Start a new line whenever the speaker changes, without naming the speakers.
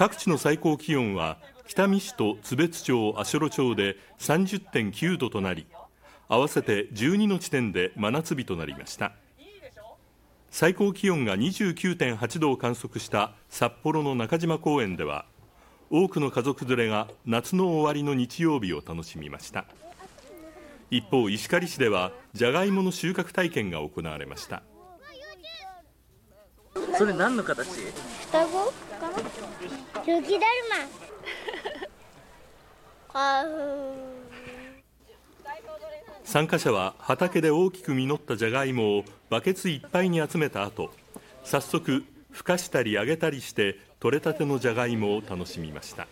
各地の最高気温は北見市と津別町足寄町で30.9度となり合わせて12の地点で真夏日となりました。最高気温が29.8度を観測した札幌の中島公園では多くの家族連れが夏の終わりの日曜日を楽しみました。一方石狩市ではじゃがいもの収穫体験が行われました。
それ何の形？
双子かな？雪だるまあ
参加者は畑で大きく実ったじゃがいもをバケツいっぱいに集めた後早速ふかしたり揚げたりして採れたてのじゃがいもを楽しみました